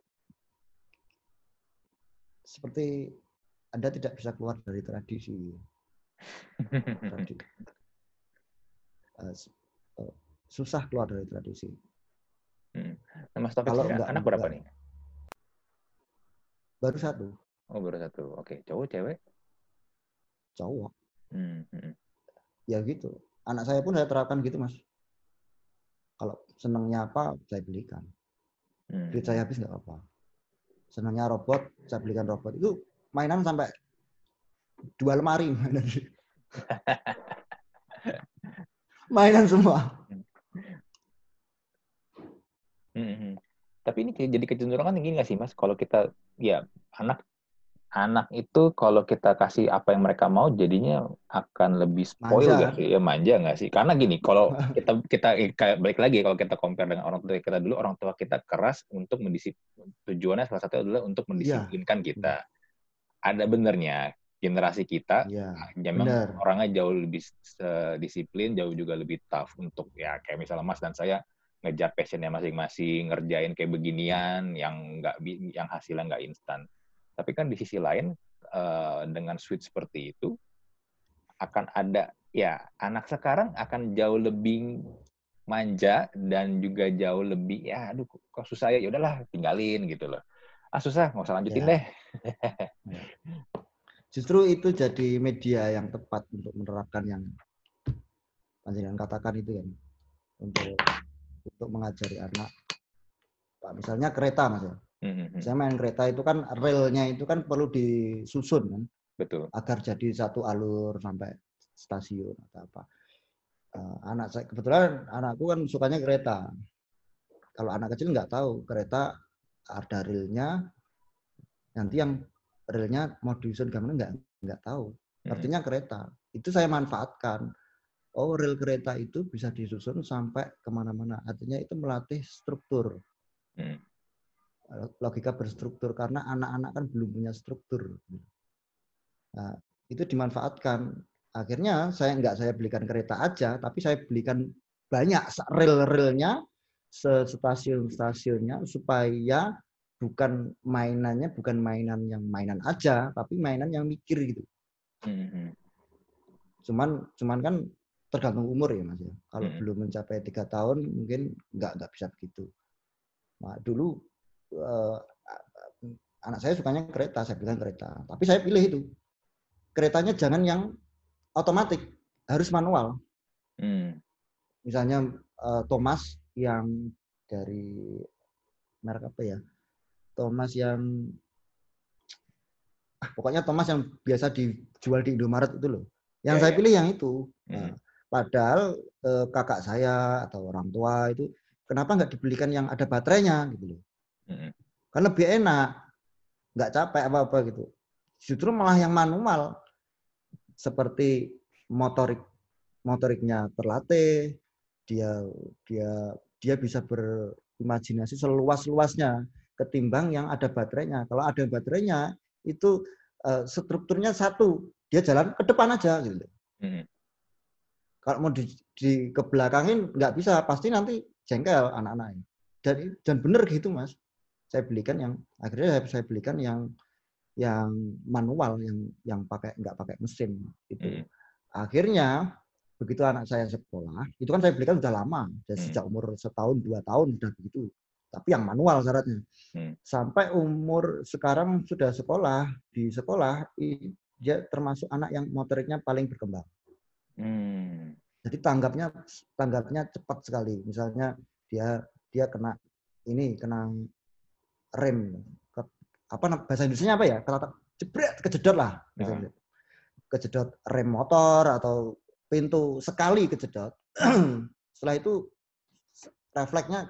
seperti Anda tidak bisa keluar dari tradisi. Tradi- uh, susah keluar dari tradisi. Hmm. Nah, Mas Taufik Kalau enggak, anak berapa enggak. nih? Baru satu. Oh, baru satu. Oke, cowok, cewek? Cowok. Hmm, hmm. Ya gitu. Anak saya pun saya terapkan gitu, Mas. Kalau senangnya apa, saya belikan. Hmm. Duit saya habis nggak apa-apa. Senangnya robot, saya belikan robot. Itu mainan sampai dua lemari mainan. mainan semua. Hmm, hmm. Tapi ini jadi kecenderungan tinggi nggak sih mas? Kalau kita ya anak anak itu kalau kita kasih apa yang mereka mau jadinya akan lebih spoil manja. gak sih ya manja nggak sih karena gini kalau kita kita kayak balik lagi kalau kita compare dengan orang tua kita dulu orang tua kita keras untuk mendisiplin tujuannya salah satu adalah untuk mendisiplinkan ya. kita ada benernya generasi kita ya, memang orangnya jauh lebih disiplin jauh juga lebih tough untuk ya kayak misalnya mas dan saya ngejar passionnya masing-masing, ngerjain kayak beginian yang nggak yang hasilnya nggak instan. Tapi kan di sisi lain uh, dengan switch seperti itu akan ada ya anak sekarang akan jauh lebih manja dan juga jauh lebih ya aduh kok susah ya, ya udahlah tinggalin gitu loh. Ah susah nggak usah lanjutin ya. deh. Justru itu jadi media yang tepat untuk menerapkan yang panjenengan katakan itu kan untuk untuk mengajari anak. Pak, misalnya kereta mas ya. Mm-hmm. Saya main kereta itu kan relnya itu kan perlu disusun kan. Betul. Agar jadi satu alur sampai stasiun atau apa. Uh, anak saya kebetulan anakku kan sukanya kereta. Kalau anak kecil nggak tahu kereta ada relnya. Nanti yang relnya mau disusun gimana nggak nggak tahu. Artinya kereta. Itu saya manfaatkan oh rel kereta itu bisa disusun sampai ke mana-mana. Artinya itu melatih struktur. Hmm. Logika berstruktur karena anak-anak kan belum punya struktur. Nah, itu dimanfaatkan. Akhirnya saya nggak saya belikan kereta aja, tapi saya belikan banyak rel-relnya, stasiun-stasiunnya supaya bukan mainannya bukan mainan yang mainan aja, tapi mainan yang mikir gitu. Hmm. Cuman cuman kan tergantung umur ya mas ya. Kalau hmm. belum mencapai tiga tahun mungkin nggak nggak bisa begitu. Nah, dulu uh, anak saya sukanya kereta, saya bilang kereta. Tapi saya pilih itu keretanya jangan yang otomatis, harus manual. Hmm. Misalnya uh, Thomas yang dari merek apa ya? Thomas yang ah, pokoknya Thomas yang biasa dijual di Indomaret itu loh. Yang ya, saya ya. pilih yang itu. Nah, Padahal eh, kakak saya atau orang tua itu kenapa nggak dibelikan yang ada baterainya gitu loh. Hmm. Kan lebih enak, nggak capek apa-apa gitu. Justru malah yang manual seperti motorik motoriknya terlatih, dia dia dia bisa berimajinasi seluas-luasnya ketimbang yang ada baterainya. Kalau ada baterainya itu uh, strukturnya satu, dia jalan ke depan aja gitu. Hmm. Kalau mau di, di kebelakangin nggak bisa, pasti nanti jengkel anak-anak ini. Dan dan benar gitu mas. Saya belikan yang akhirnya saya, saya belikan yang yang manual yang yang pakai nggak pakai mesin itu. Hmm. Akhirnya begitu anak saya sekolah, itu kan saya belikan sudah lama, hmm. sejak umur setahun dua tahun sudah begitu. Tapi yang manual syaratnya. Hmm. Sampai umur sekarang sudah sekolah di sekolah dia termasuk anak yang motoriknya paling berkembang. Hmm. Jadi tanggapnya tanggapnya cepat sekali. Misalnya dia dia kena ini kena rem ke, apa bahasa Indonesia apa ya? Kata jebret kejedot lah misalnya. Hmm. Kejedot rem motor atau pintu sekali kejedot. Setelah itu refleksnya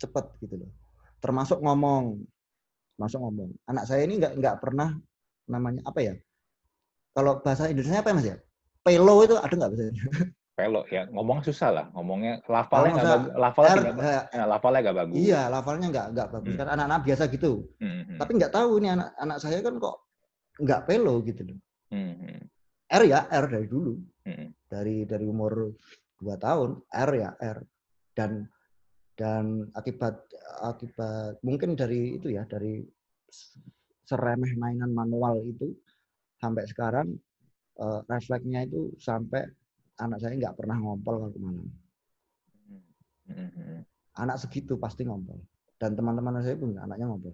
cepat gitu loh. Termasuk ngomong. Termasuk ngomong. Anak saya ini nggak nggak pernah namanya apa ya? Kalau bahasa Indonesia apa ya Mas ya? pelo itu ada nggak biasanya? Pelo ya ngomong susah lah, ngomongnya lafalnya nggak bagus, lafalnya R, gak, ya, lafalnya nggak bagus. Iya, lafalnya nggak nggak bagus hmm. kan anak-anak biasa gitu. Hmm, hmm. Tapi nggak tahu nih anak anak saya kan kok nggak pelo gitu loh. Hmm, hmm. R ya R dari dulu, hmm. dari dari umur dua tahun R ya R dan dan akibat akibat mungkin dari itu ya dari seremeh mainan manual itu sampai sekarang uh, refleksnya itu sampai anak saya nggak pernah ngompol kalau ke mana. Mhm. Anak segitu pasti ngompol. Dan teman-teman saya pun anaknya ngompol.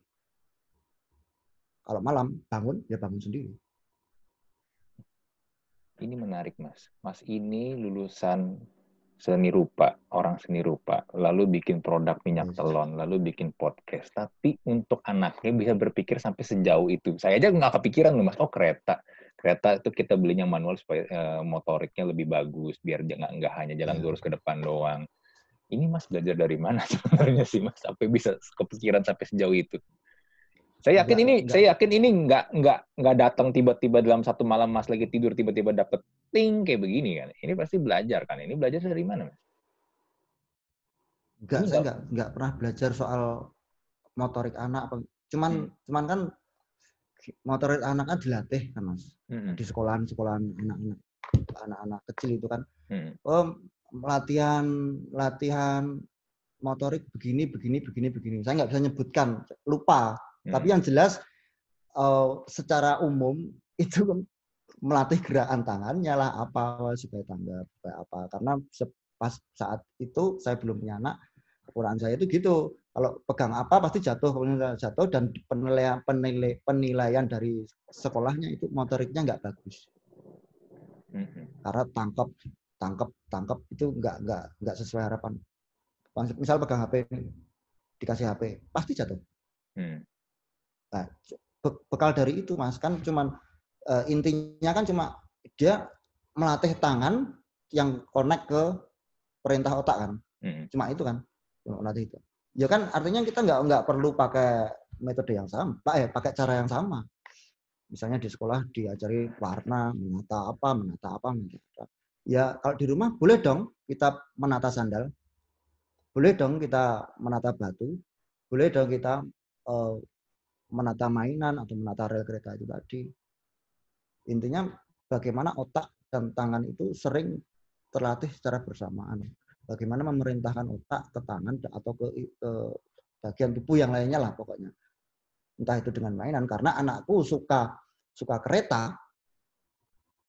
Kalau malam bangun, ya bangun sendiri. Ini menarik, Mas. Mas ini lulusan seni rupa, orang seni rupa, lalu bikin produk minyak telon, lalu bikin podcast. Tapi untuk anaknya bisa berpikir sampai sejauh itu. Saya aja nggak kepikiran loh, Mas. Oh, kereta. Kereta itu kita belinya manual supaya eh, motoriknya lebih bagus, biar jangan nggak hanya jalan Iya. lurus ke depan doang. Ini Mas belajar dari mana sebenarnya sih, Mas? Sampai bisa kepikiran sampai sejauh itu? Saya yakin Nggak- ini, nggak. saya yakin ini nggak nggak nggak datang tiba-tiba dalam satu malam Mas lagi tidur tiba-tiba dapet ting kayak begini kan. Ini pasti belajar kan. Ini belajar dari mana, Mas? Enggak, saya nggak- enggak enggak pernah belajar soal motorik anak apa. Cuman Hmm. cuman kan motorik anak kan dilatih kan Mas. Mm-mm. Di sekolahan-sekolahan anak-anak anak-anak kecil itu kan. Mm-mm. Oh, latihan latihan motorik begini begini begini begini. Saya nggak bisa nyebutkan, lupa. Tapi yang jelas eh, secara umum itu melatih gerakan tangannya lah apa supaya tanggap supaya apa karena pas saat itu saya belum punya anak kekurangan saya itu gitu kalau pegang apa pasti jatuh jatuh dan penilaian penilai, penilaian dari sekolahnya itu motoriknya nggak bagus Mm-mm. karena tangkap tangkap tangkap itu nggak nggak nggak sesuai harapan misal pegang HP dikasih HP pasti jatuh Mm. Nah, be- bekal dari itu mas kan cuman eh, intinya kan cuma dia melatih tangan yang connect ke perintah otak kan Mm-mm. cuma itu kan cuma melatih itu ya kan artinya kita nggak nggak perlu pakai metode yang sama pak eh pakai cara yang sama misalnya di sekolah diajari warna menata apa menata apa menata apa. ya kalau di rumah boleh dong kita menata sandal boleh dong kita menata batu boleh dong kita eh, menata mainan atau menata rel kereta itu tadi. Intinya bagaimana otak dan tangan itu sering terlatih secara bersamaan. Bagaimana memerintahkan otak ke tangan atau ke, ke bagian tubuh yang lainnya lah pokoknya. Entah itu dengan mainan karena anakku suka suka kereta,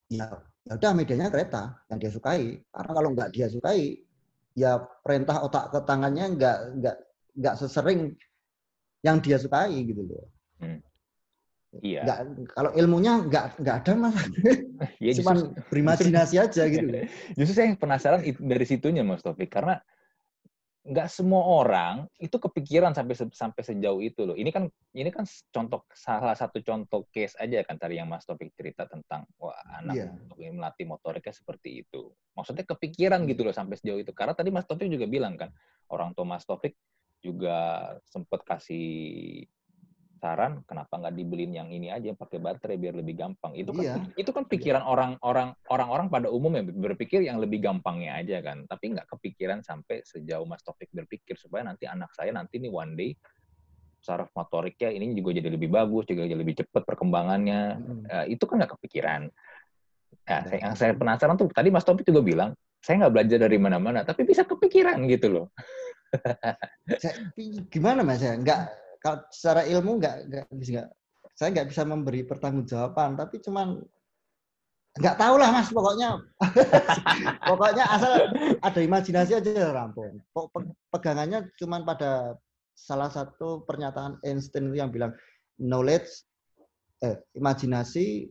ya ya udah medianya kereta yang dia sukai. Karena kalau nggak dia sukai, ya perintah otak ke tangannya nggak nggak nggak sesering yang dia sukai gitu loh. Iya. Nggak, kalau ilmunya nggak nggak ada mas, Ya, justru- cuman berimajinasi aja gitu. Justru saya penasaran dari situnya Mas Taufik karena nggak semua orang itu kepikiran sampai sampai sejauh itu loh. Ini kan ini kan contoh salah satu contoh case aja kan tadi yang Mas Taufik cerita tentang wah anak Iya. untuk melatih motoriknya seperti itu. Maksudnya kepikiran gitu loh sampai sejauh itu. Karena tadi Mas Taufik juga bilang kan orang tua Mas Taufik juga sempat kasih saran kenapa nggak dibeliin yang ini aja yang pakai baterai biar lebih gampang. Itu kan Iya. itu kan pikiran orang-orang orang-orang pada umumnya berpikir yang lebih gampangnya aja kan. Tapi nggak kepikiran sampai sejauh Mas Taufik berpikir supaya nanti anak saya nanti nih one day saraf motoriknya ini juga jadi lebih bagus juga jadi lebih cepat perkembangannya. Mm. Eh, itu kan nggak kepikiran. Nah saya, yang saya penasaran tuh tadi Mas Taufik juga bilang saya nggak belajar dari mana-mana tapi bisa kepikiran gitu loh. Saya- gimana mas ya? Nggak kalau secara ilmu nggak nggak bisa saya nggak bisa memberi pertanggungjawaban tapi cuman nggak tahu lah mas pokoknya pokoknya asal ada imajinasi aja rampung pe- pegangannya cuman pada salah satu pernyataan Einstein yang bilang knowledge eh, imajinasi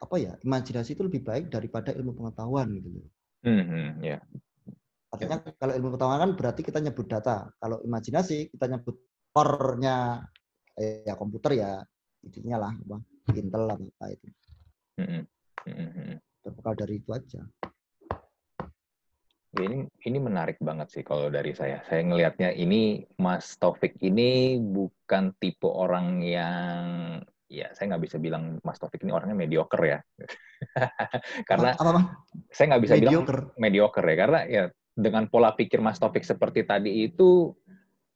apa ya imajinasi itu lebih baik daripada ilmu pengetahuan gitu loh. Hmm, hmm, ya Artinya kalau ilmu pengetahuan kan berarti kita nyebut data. Kalau imajinasi kita nyebut core-nya eh, ya komputer ya intinya lah apa Intel apa, apa itu. Hmm, hmm, hmm, hmm. Berbekal dari itu aja. Ya, ini ini menarik banget sih kalau dari saya. Saya ngelihatnya ini Mas Taufik ini bukan tipe orang yang ya saya nggak bisa bilang Mas Taufik ini orangnya mediocre ya. karena apa, apa Bang? saya nggak bisa bilang mediocre. mediocre ya karena ya dengan pola pikir Mas Taufik seperti tadi itu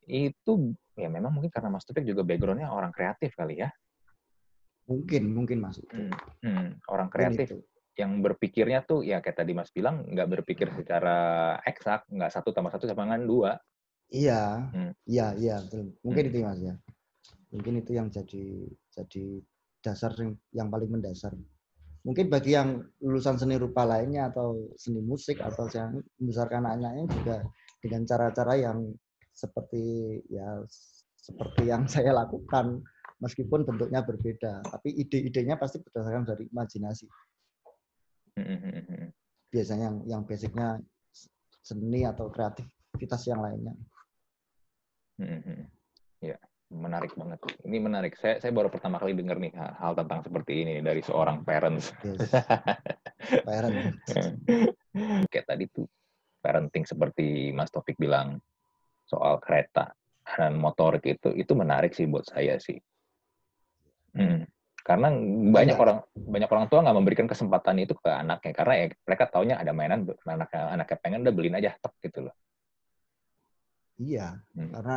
itu ya memang mungkin karena Mas Taufik juga backgroundnya orang kreatif kali ya. Mungkin mungkin masuk. Hmm, hmm, orang Mungkin kreatif itu. yang berpikirnya tuh ya kayak tadi Mas bilang nggak berpikir secara eksak, nggak satu tambah satu sama dengan dua. Iya, Hmm. iya, iya, betul. Mungkin Hmm. itu Mas ya. Mungkin itu yang jadi jadi dasar yang, yang paling mendasar. Mungkin bagi yang lulusan seni rupa lainnya atau seni musik atau yang membesarkan anak-anaknya juga dengan cara-cara yang seperti ya seperti yang saya lakukan meskipun bentuknya berbeda. Tapi ide-idenya pasti berdasarkan dari imajinasi. Biasanya yang yang basicnya seni atau kreativitas yang lainnya. Ya menarik banget. Ini menarik. Saya saya baru pertama kali dengar nih hal, hal tentang seperti ini dari seorang parents. Yes. parent kayak tadi tuh parenting seperti Mas Taufik bilang soal kereta dan motorik itu itu menarik sih buat saya sih Hmm. Karena banyak orang banyak orang tua nggak memberikan kesempatan itu ke anaknya karena ya mereka taunya ada mainan anak anaknya pengen udah beliin aja tek gitu loh. Iya, hmm. karena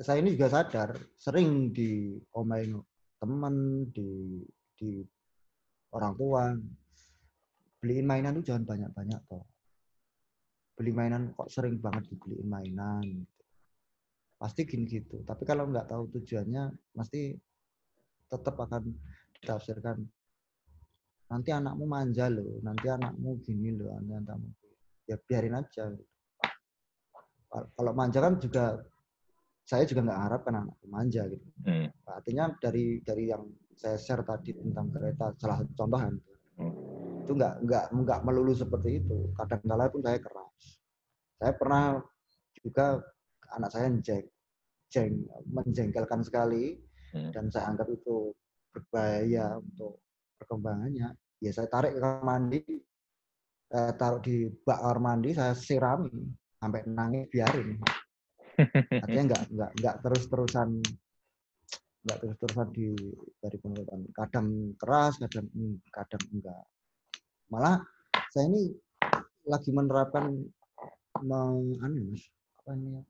saya ini juga sadar sering diomelin teman di di orang tua beliin mainan tuh jangan banyak-banyak toh. Beli mainan kok sering banget dibeliin mainan pasti gini gitu. Tapi kalau nggak tahu tujuannya, pasti tetap akan ditafsirkan. Nanti anakmu manja loh, nanti anakmu gini loh, nanti anakmu. Ya biarin aja. Kalau manja kan juga saya juga nggak harapkan anakku manja gitu. Hmm. Artinya dari dari yang saya share tadi tentang kereta salah satu contohan hmm. itu nggak nggak nggak melulu seperti itu. Kadang-kala pun saya keras. Saya pernah juga anak saya jeng, jeng, menjengkelkan sekali hmm. dan saya anggap itu berbahaya untuk perkembangannya. Ya saya tarik ke kamar mandi, saya taruh di bak kamar mandi, saya sirami sampai nangis biarin. Artinya nggak nggak nggak terus terusan nggak terus terusan di dari pengurutan. Kadang keras, kadang kadang enggak. Malah saya ini lagi menerapkan meng, anu, apa ini ya,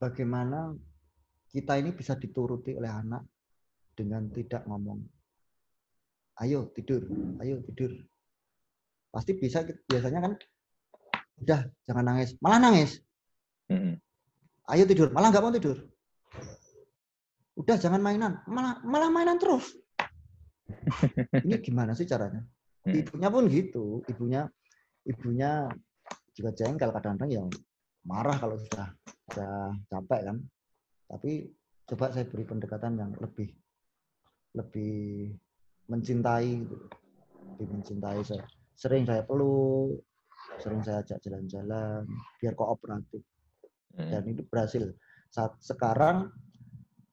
bagaimana kita ini bisa dituruti oleh anak dengan tidak ngomong. Ayo tidur, ayo tidur. Pasti bisa biasanya kan udah jangan nangis, malah nangis. Ayo tidur, malah nggak mau tidur. Udah jangan mainan, malah malah mainan terus. Ini gimana sih caranya? Ibunya pun gitu, ibunya ibunya juga jengkel kadang-kadang ya marah kalau sudah sudah capek kan. Tapi coba saya beri pendekatan yang lebih lebih mencintai gitu. Lebih mencintai saya. Sering saya peluk, sering saya ajak jalan-jalan biar kooperatif. Hmm. Dan itu berhasil. Saat sekarang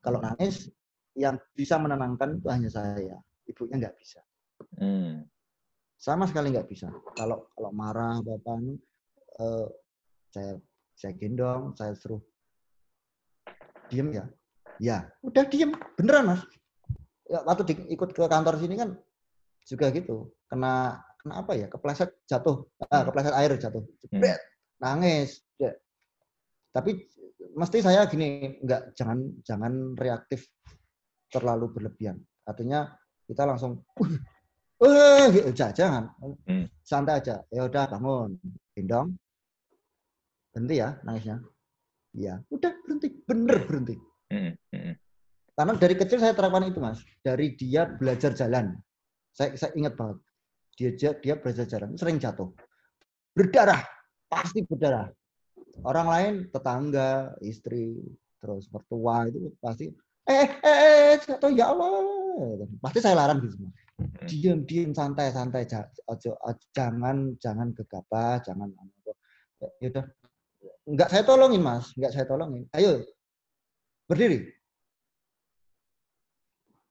kalau nangis yang bisa menenangkan itu hanya saya. Ibunya nggak bisa. Hmm. Sama sekali nggak bisa. Kalau kalau marah bapaknya, uh, saya saya gendong, saya suruh diem ya. Ya, udah diem, beneran mas. Ya, waktu di, ikut ke kantor sini kan juga gitu, kena kena apa ya, kepleset jatuh, ah, hmm. kepleset air jatuh, jebret, hmm. nangis. Ya. Tapi mesti saya gini, nggak jangan jangan reaktif terlalu berlebihan. Artinya kita langsung, eh, gitu, jangan, hmm. santai aja. Ya udah bangun, gendong, berhenti ya nangisnya. Iya, udah berhenti, bener berhenti. Hmm, hmm. Karena dari kecil saya terapkan itu mas, dari dia belajar jalan. Saya, saya ingat banget, dia dia belajar jalan, sering jatuh, berdarah, pasti berdarah. Orang lain, tetangga, istri, terus mertua itu pasti, eh, eh, eh, jatuh ya Allah, pasti saya larang gitu semua. Diam, diam, santai, santai, jangan, jangan gegabah, jangan, ya udah Enggak saya tolongin, Mas. Enggak saya tolongin. Ayo. Berdiri.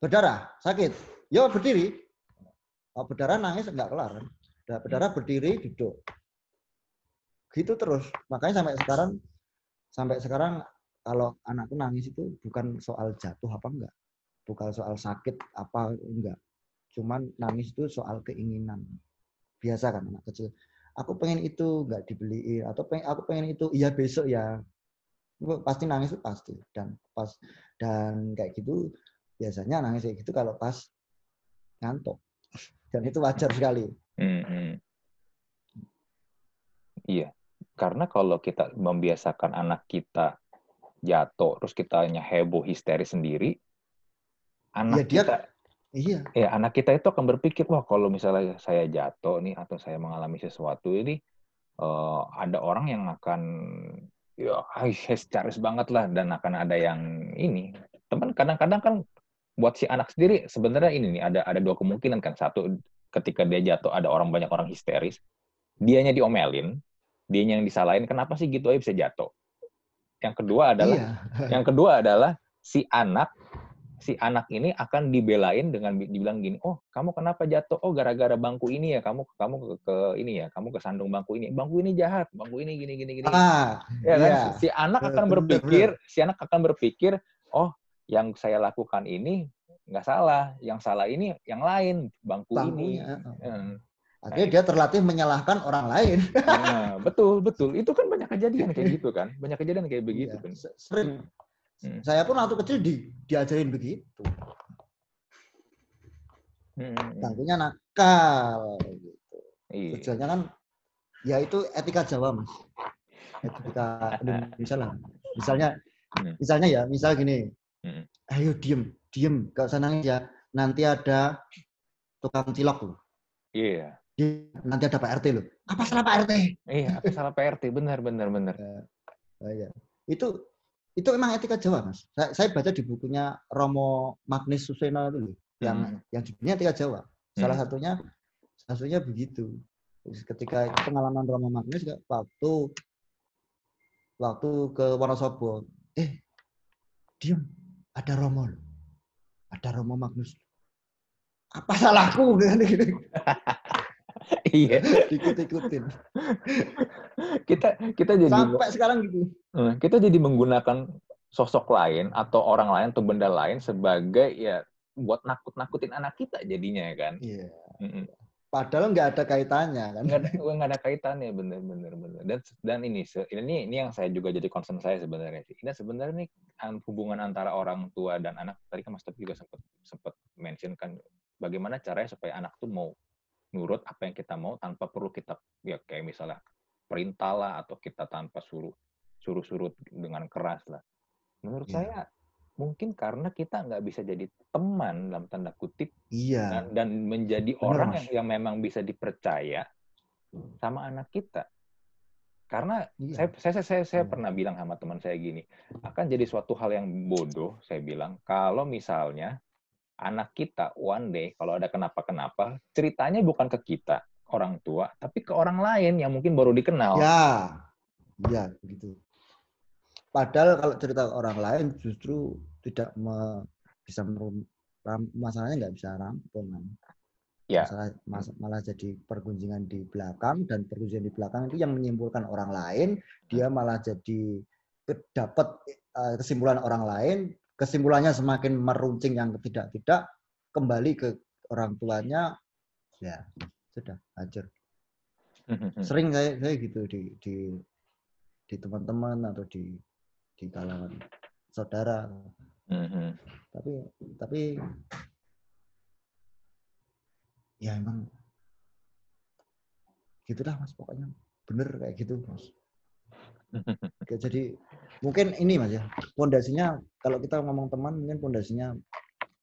Berdarah, sakit. Yo berdiri. Kalau berdarah nangis enggak kelar kan. Berdarah berdiri, duduk. Gitu terus. Makanya sampai sekarang sampai sekarang kalau anakku nangis itu bukan soal jatuh apa enggak. Bukan soal sakit apa enggak. Cuman nangis itu soal keinginan. Biasa kan anak kecil aku pengen itu nggak dibeli atau pengen, aku pengen itu iya besok ya. Pasti nangis itu pasti. Dan pas dan kayak gitu biasanya nangis kayak gitu kalau pas ngantuk. Dan itu wajar sekali. Hmm, hmm. Iya, karena kalau kita membiasakan anak kita jatuh terus kita hanya heboh histeris sendiri, anak ya, dia, kita Iya. Ya, anak kita itu akan berpikir, wah kalau misalnya saya jatuh nih atau saya mengalami sesuatu ini, uh, ada orang yang akan ya hysteris banget lah dan akan ada yang ini teman kadang-kadang kan buat si anak sendiri sebenarnya ini nih ada ada dua kemungkinan kan satu ketika dia jatuh ada orang banyak orang histeris dianya diomelin dianya yang disalahin kenapa sih gitu aja bisa jatuh yang kedua adalah iya. yang kedua adalah si anak si anak ini akan dibelain dengan dibilang gini, oh kamu kenapa jatuh? Oh gara-gara bangku ini ya, kamu kamu ke, ke ini ya, kamu kesandung bangku ini. Bangku ini jahat, bangku ini gini gini gini. Ah, ya kan? Iya. Si anak akan berpikir, si anak akan berpikir, oh yang saya lakukan ini nggak salah, yang salah ini yang lain, bangku Bangkunya. ini. Hmm. Akhirnya dia terlatih menyalahkan orang lain. Nah, betul, betul. Itu kan banyak kejadian kayak gitu kan. Banyak kejadian kayak begitu iya. kan. Sering Hmm. Saya pun waktu kecil di, diajarin begitu. Hmm. Nakal gitu. Iya. Tujuannya kan ya itu etika Jawa, Mas. Etika Indonesia lah. Misalnya hmm. misalnya ya, misal gini. Hmm. Ayo diem, diem, gak usah nangis ya. Nanti ada tukang cilok loh. Iya. Nanti ada Pak RT loh. Apa salah Pak RT? Iya, apa salah Pak RT? Benar, benar, benar. Ya, ya. Itu itu emang etika Jawa mas. Saya, saya baca di bukunya Romo Magnis Suseno itu yang hmm. yang judulnya etika Jawa. Salah hmm. satunya salah satunya begitu. Ketika pengalaman Romo Magnis waktu waktu ke Wonosobo, eh diam ada Romo ada Romo Magnus. Apa salahku iya. Ikut-ikutin. Kita kita jadi sampai sekarang gitu. Kita jadi menggunakan sosok lain atau orang lain atau benda lain sebagai ya buat nakut-nakutin anak kita jadinya ya kan? Iya. Mm padahal nggak ada kaitannya kan? Nggak ada nggak ada kaitannya. Bener bener bener. Dan dan ini ini ini yang saya juga jadi concern saya sebenarnya sih. Ini sebenarnya nih hubungan antara orang tua dan anak tadi kan Mas Tepi juga sempat sempat mention kan bagaimana caranya supaya anak tuh mau nurut apa yang kita mau tanpa perlu kita ya kayak misalnya perintah lah atau kita tanpa suruh suruh suruh dengan keras lah. Menurut yeah. saya mungkin karena kita nggak bisa jadi teman dalam tanda kutip iya. dan, dan menjadi Benar, orang yang, yang memang bisa dipercaya sama anak kita. Karena iya. saya saya saya, saya, saya iya. pernah bilang sama teman saya gini, akan jadi suatu hal yang bodoh saya bilang kalau misalnya anak kita one day kalau ada kenapa-kenapa, ceritanya bukan ke kita, orang tua, tapi ke orang lain yang mungkin baru dikenal. Ya, ya begitu. Padahal kalau cerita ke orang lain justru tidak me, bisa merum, ram, masalahnya nggak bisa rampung kan. Ya. Masalah, mas, malah jadi pergunjingan di belakang dan pergunjingan di belakang itu yang menyimpulkan orang lain, dia malah jadi dapat uh, kesimpulan orang lain kesimpulannya semakin meruncing yang tidak-tidak kembali ke orang tuanya ya sudah hancur. Sering saya saya gitu di di di teman-teman atau di di kalangan saudara. Tapi tapi ya emang gitulah mas. Pokoknya bener kayak gitu mas Oke, jadi mungkin ini mas ya. Pondasinya kalau kita ngomong teman mungkin pondasinya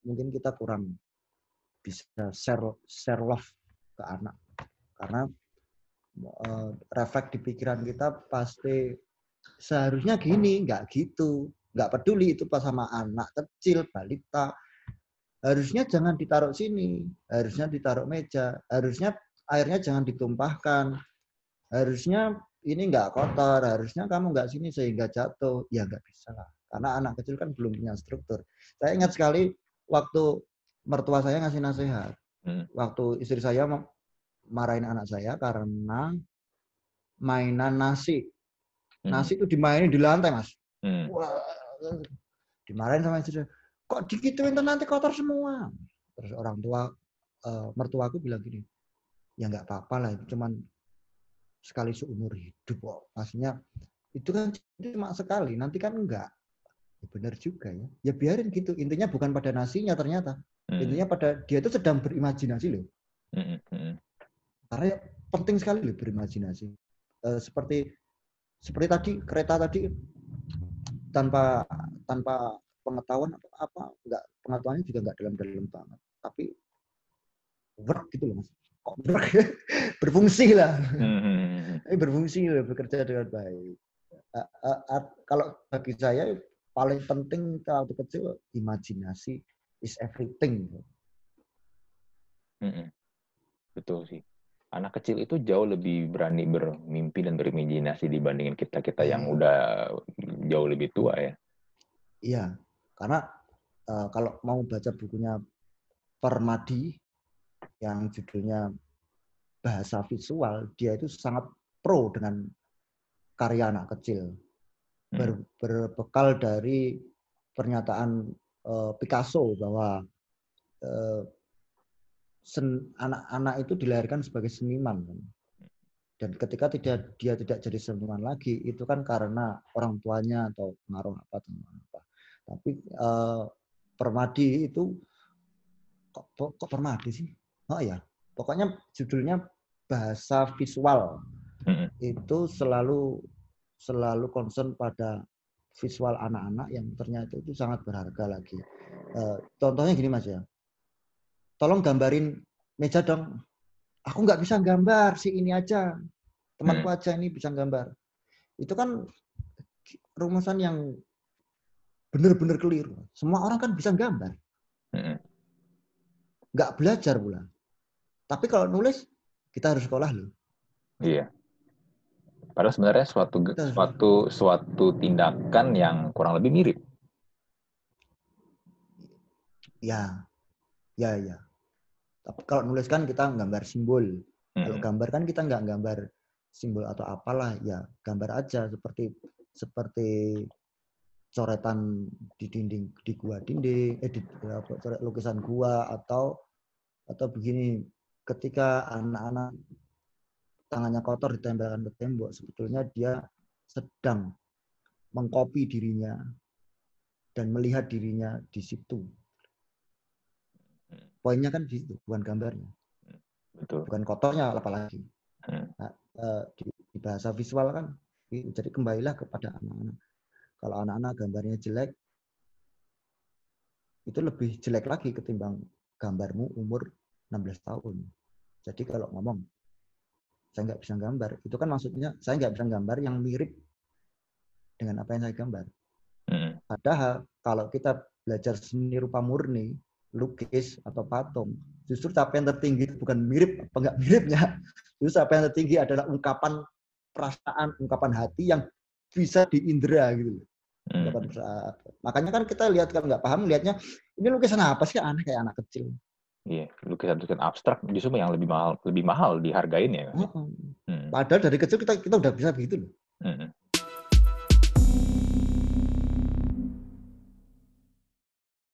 mungkin kita kurang bisa share share love ke anak. Karena uh, refleks di pikiran kita pasti seharusnya gini nggak gitu. Nggak peduli itu pas sama anak kecil balita. Harusnya jangan ditaruh sini harusnya ditaruh meja harusnya airnya jangan ditumpahkan. Harusnya ini nggak kotor, harusnya kamu nggak sini sehingga jatuh. Ya nggak bisa lah. Karena anak kecil kan belum punya struktur. Saya ingat sekali waktu mertua saya ngasih nasihat. Hmm. Waktu istri saya marahin anak saya karena mainan nasi. Hmm. Nasi itu dimainin di lantai, Mas. Hmm. Wah, dimarahin sama istri saya. Kok dikituin nanti kotor semua? Terus orang tua, uh, mertuaku bilang gini, ya nggak apa-apa lah, cuman sekali seumur hidup kok. Maksudnya itu kan cuma sekali, nanti kan enggak. Ya benar juga ya. Ya biarin gitu. Intinya bukan pada nasinya ternyata. Hmm. Intinya pada dia itu sedang berimajinasi loh. Hmm. Hmm. Karena ya, penting sekali loh berimajinasi. E, seperti seperti tadi kereta tadi tanpa tanpa pengetahuan apa apa enggak pengetahuannya juga enggak dalam-dalam banget. Tapi work gitu loh mas kok work berfungsi lah Hmm. eh, berfungsi lah bekerja dengan baik Uh, uh, uh, kalau bagi saya paling penting waktu kecil imajinasi is everything Mm-mm. Betul sih. Anak kecil itu jauh lebih berani bermimpi dan berimajinasi dibandingin kita-kita yang Hmm. udah jauh lebih tua ya. Iya, karena eh, kalau mau baca bukunya Permadi yang judulnya bahasa visual, dia itu sangat pro dengan karya anak kecil. Hmm. Ber- berbekal dari pernyataan eh, Picasso bahwa sen- anak-anak itu dilahirkan sebagai seniman. Dan ketika tidak dia tidak jadi seniman lagi, itu kan karena orang tuanya atau pengaruh apa atau apa. Tapi eh, Permadi itu kok kok Permadi sih? Oh ya, pokoknya judulnya bahasa visual Mm-mm. itu selalu selalu concern pada visual anak-anak yang ternyata itu sangat berharga lagi. Eh, contohnya gini mas ya, tolong gambarin meja dong. Aku nggak bisa gambar si ini aja, temanku aja ini bisa gambar. Itu kan rumusan yang benar-benar keliru. Semua orang kan bisa gambar, nggak belajar pula. Tapi kalau nulis kita harus sekolah loh. Iya. Padahal sebenarnya suatu suatu suatu tindakan yang kurang lebih mirip. Ya, ya, ya. Tapi kalau nulis kan kita gambar simbol. Kalau Mm-mm. gambar kan kita nggak gambar simbol atau apalah, ya gambar aja seperti seperti coretan di dinding di gua dinding, eh di apa, coret lukisan gua atau atau begini ketika anak-anak tangannya kotor ditempelkan ke tembok, sebetulnya dia sedang mengcopy dirinya dan melihat dirinya di situ. Poinnya kan di situ, bukan gambarnya Betul. bukan kotornya apalagi. Hmm. Nah, eh, di, di bahasa visual kan, i- jadi kembalilah kepada anak-anak. Kalau anak-anak gambarnya jelek, itu lebih jelek lagi ketimbang gambarmu umur 16 tahun. Jadi kalau ngomong, saya nggak bisa gambar, itu kan maksudnya saya nggak bisa gambar yang mirip dengan apa yang saya gambar. Mm-mm. Padahal kalau kita belajar seni rupa murni, lukis atau patung, justru capaian tertinggi itu bukan mirip apa enggak miripnya. Justru capaian tertinggi adalah ungkapan perasaan, ungkapan hati yang bisa diindra gitu loh. Mm. Perasaan. Makanya kan kita lihat kalau nggak paham lihatnya ini lukisan apa sih aneh kayak anak kecil. Iya, lukisan-lukisan abstrak justru yang lebih mahal lebih mahal dihargain ya. Heeh. Mm. Padahal dari kecil kita kita udah bisa begitu loh. Mm-mm.